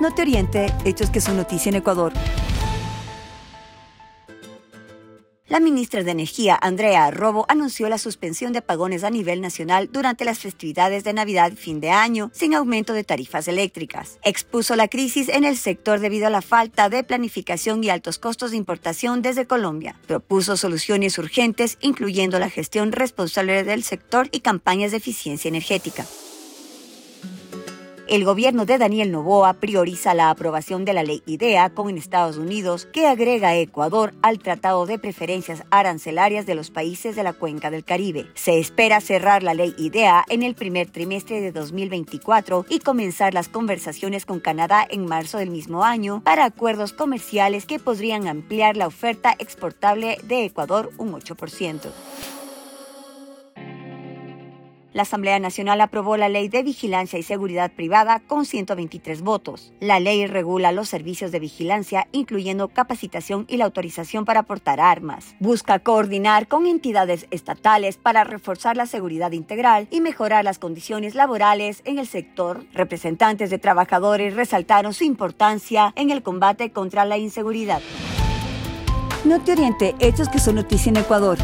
No te oriente, hechos que son noticia en Ecuador. La ministra de Energía, Andrea Robo, anunció la suspensión de apagones a nivel nacional durante las festividades de Navidad fin de año, sin aumento de tarifas eléctricas. Expuso la crisis en el sector debido a la falta de planificación y altos costos de importación desde Colombia. Propuso soluciones urgentes, incluyendo la gestión responsable del sector y campañas de eficiencia energética el gobierno de Daniel Novoa prioriza la aprobación de la ley IDEA con Estados Unidos que agrega a Ecuador al Tratado de Preferencias Arancelarias de los países de la cuenca del Caribe. Se espera cerrar la ley IDEA en el primer trimestre de 2024 y comenzar las conversaciones con Canadá en marzo del mismo año para acuerdos comerciales que podrían ampliar la oferta exportable de Ecuador un 8%. La Asamblea Nacional aprobó la Ley de Vigilancia y Seguridad Privada con 123 votos. La ley regula los servicios de vigilancia, incluyendo capacitación y la autorización para portar armas. Busca coordinar con entidades estatales para reforzar la seguridad integral y mejorar las condiciones laborales en el sector. Representantes de trabajadores resaltaron su importancia en el combate contra la inseguridad. No te oriente, hechos que son noticia en Ecuador.